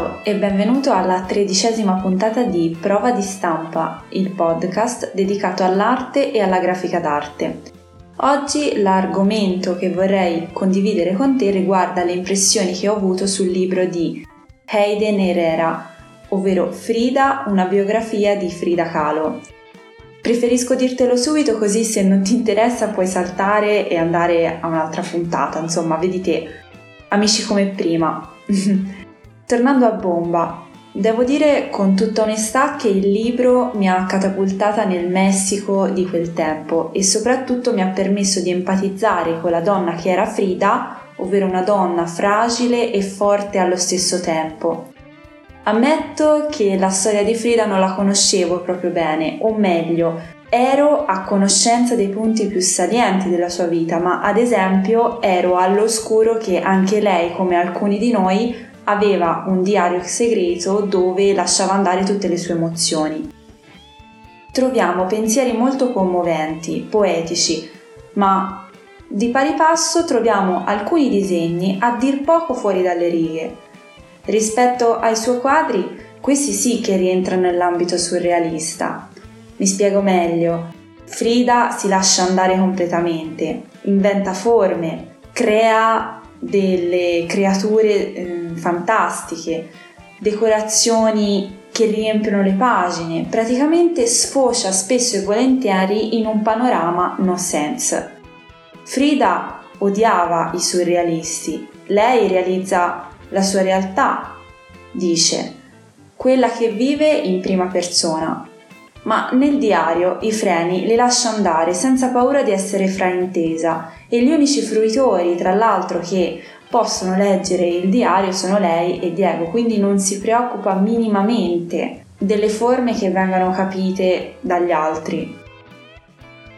Ciao e benvenuto alla tredicesima puntata di Prova di stampa, il podcast dedicato all'arte e alla grafica d'arte. Oggi l'argomento che vorrei condividere con te riguarda le impressioni che ho avuto sul libro di Hayden Herrera, ovvero Frida, una biografia di Frida Kahlo. Preferisco dirtelo subito così se non ti interessa puoi saltare e andare a un'altra puntata, insomma, vedi te, amici come prima. Tornando a Bomba, devo dire con tutta onestà che il libro mi ha catapultata nel Messico di quel tempo e soprattutto mi ha permesso di empatizzare con la donna che era Frida, ovvero una donna fragile e forte allo stesso tempo. Ammetto che la storia di Frida non la conoscevo proprio bene, o meglio, ero a conoscenza dei punti più salienti della sua vita, ma ad esempio ero all'oscuro che anche lei, come alcuni di noi, aveva un diario segreto dove lasciava andare tutte le sue emozioni. Troviamo pensieri molto commoventi, poetici, ma di pari passo troviamo alcuni disegni a dir poco fuori dalle righe. Rispetto ai suoi quadri, questi sì che rientrano nell'ambito surrealista. Mi spiego meglio. Frida si lascia andare completamente, inventa forme, crea delle creature eh, fantastiche, decorazioni che riempiono le pagine, praticamente sfocia spesso e volentieri in un panorama no sense. Frida odiava i surrealisti, lei realizza la sua realtà, dice, quella che vive in prima persona, ma nel diario i freni li lascia andare senza paura di essere fraintesa e gli unici fruitori, tra l'altro, che possono leggere il diario sono lei e Diego, quindi non si preoccupa minimamente delle forme che vengano capite dagli altri.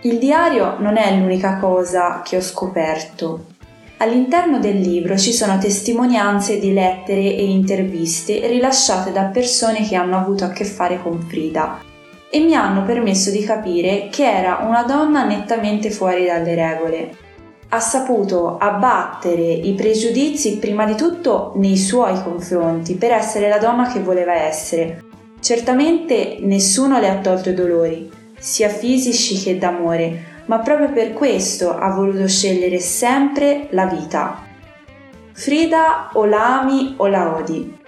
Il diario non è l'unica cosa che ho scoperto. All'interno del libro ci sono testimonianze di lettere e interviste rilasciate da persone che hanno avuto a che fare con Frida e mi hanno permesso di capire che era una donna nettamente fuori dalle regole ha saputo abbattere i pregiudizi prima di tutto nei suoi confronti per essere la donna che voleva essere. Certamente nessuno le ha tolto i dolori, sia fisici che d'amore, ma proprio per questo ha voluto scegliere sempre la vita. Frida o la ami o la odi.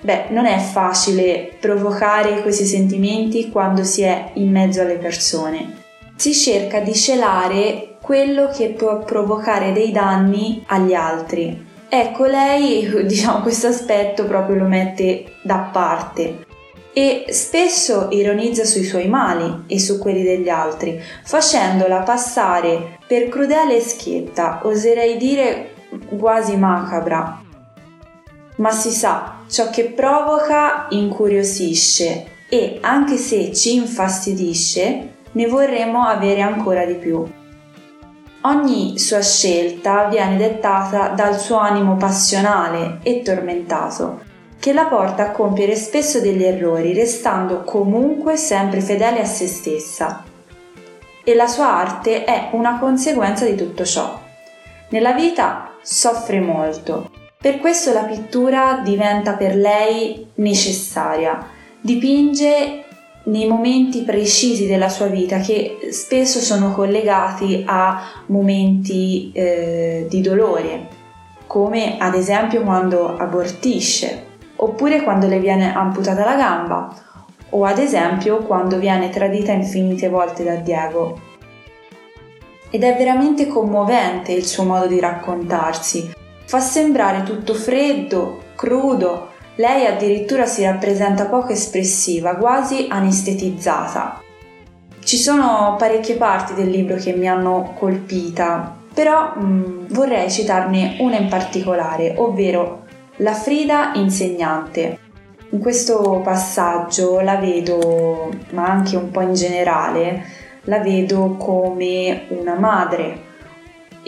Beh, non è facile provocare questi sentimenti quando si è in mezzo alle persone. Si cerca di celare quello che può provocare dei danni agli altri. Ecco, lei, diciamo, questo aspetto proprio lo mette da parte e spesso ironizza sui suoi mali e su quelli degli altri, facendola passare per crudele e schietta, oserei dire quasi macabra. Ma si sa, ciò che provoca incuriosisce e anche se ci infastidisce, ne vorremmo avere ancora di più. Ogni sua scelta viene dettata dal suo animo passionale e tormentato, che la porta a compiere spesso degli errori, restando comunque sempre fedele a se stessa. E la sua arte è una conseguenza di tutto ciò. Nella vita soffre molto, per questo la pittura diventa per lei necessaria. Dipinge nei momenti precisi della sua vita che spesso sono collegati a momenti eh, di dolore, come ad esempio quando abortisce, oppure quando le viene amputata la gamba, o ad esempio quando viene tradita infinite volte da Diego. Ed è veramente commovente il suo modo di raccontarsi, fa sembrare tutto freddo, crudo, lei addirittura si rappresenta poco espressiva, quasi anestetizzata. Ci sono parecchie parti del libro che mi hanno colpita, però mh, mm, vorrei citarne una in particolare, ovvero la Frida insegnante. In questo passaggio la vedo, ma anche un po' in generale, la vedo come una madre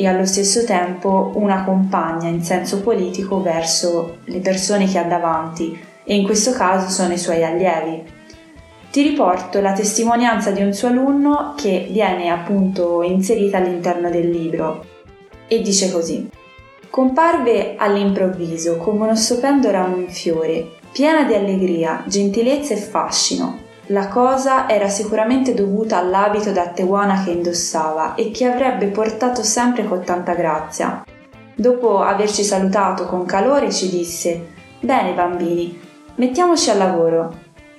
e allo stesso tempo una compagna in senso politico verso le persone che ha davanti e in questo caso sono i suoi allievi. Ti riporto la testimonianza di un suo alunno che viene appunto inserita all'interno del libro e dice così. Comparve all'improvviso come uno stupendo ramo in fiore, piena di allegria, gentilezza e fascino. La cosa era sicuramente dovuta all'abito da teguana che indossava e che avrebbe portato sempre con tanta grazia. Dopo averci salutato con calore ci disse Bene bambini, mettiamoci al lavoro.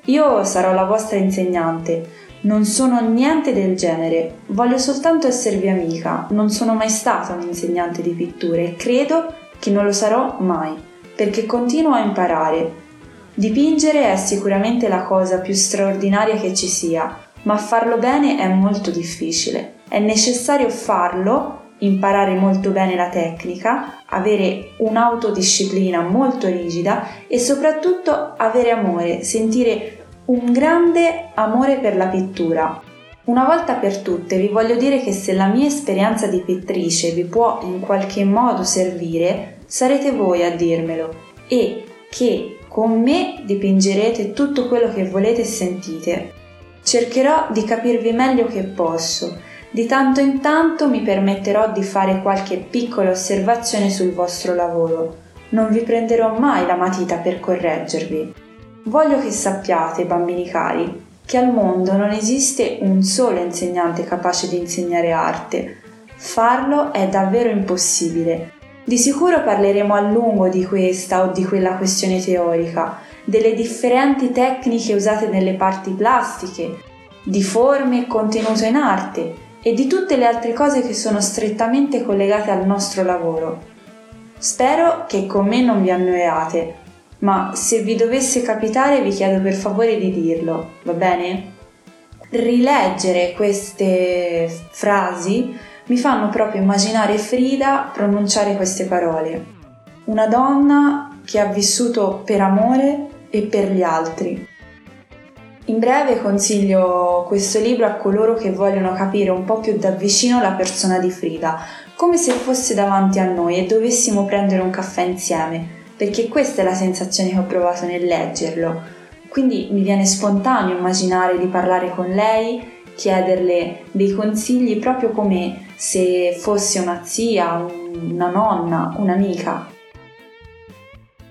Io sarò la vostra insegnante. Non sono niente del genere, voglio soltanto esservi amica. Non sono mai stata un'insegnante di pitture e credo che non lo sarò mai, perché continuo a imparare. Dipingere è sicuramente la cosa più straordinaria che ci sia, ma farlo bene è molto difficile. È necessario farlo, imparare molto bene la tecnica, avere un'autodisciplina molto rigida e soprattutto avere amore, sentire un grande amore per la pittura. Una volta per tutte vi voglio dire che se la mia esperienza di pittrice vi può in qualche modo servire, sarete voi a dirmelo e che con me dipingerete tutto quello che volete e sentite. Cercherò di capirvi meglio che posso. Di tanto in tanto mi permetterò di fare qualche piccola osservazione sul vostro lavoro. Non vi prenderò mai la matita per correggervi. Voglio che sappiate, bambini cari, che al mondo non esiste un solo insegnante capace di insegnare arte. Farlo è davvero impossibile. Di sicuro parleremo a lungo di questa o di quella questione teorica, delle differenti tecniche usate nelle parti plastiche, di forme e contenuto in arte e di tutte le altre cose che sono strettamente collegate al nostro lavoro. Spero che con me non vi annoiate ma se vi dovesse capitare vi chiedo per favore di dirlo, va bene? Rileggere queste frasi mi fanno proprio immaginare Frida pronunciare queste parole. Una donna che ha vissuto per amore e per gli altri. In breve consiglio questo libro a coloro che vogliono capire un po' più da vicino la persona di Frida, come se fosse davanti a noi e dovessimo prendere un caffè insieme perché questa è la sensazione che ho provato nel leggerlo. Quindi mi viene spontaneo immaginare di parlare con lei, chiederle dei consigli proprio come se fosse una zia, una nonna, un'amica.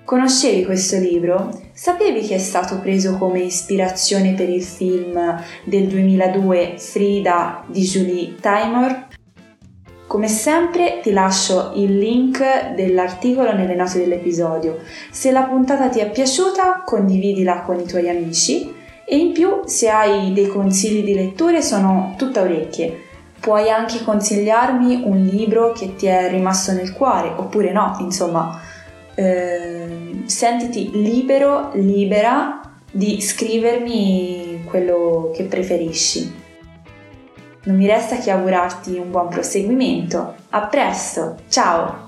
Conoscevi questo libro? Sapevi che è stato preso come ispirazione per il film del 2002 Frida di Julie Taymor? Come sempre ti lascio il link dell'articolo nelle note dell'episodio. Se la puntata ti è piaciuta, condividila con i tuoi amici e in più se hai dei consigli di letture sono tutta orecchie. Puoi anche consigliarmi un libro che ti è rimasto nel cuore oppure no, insomma, eh, sentiti libero, libera di scrivermi quello che preferisci. Non mi resta che augurarti un buon proseguimento. A presto, ciao!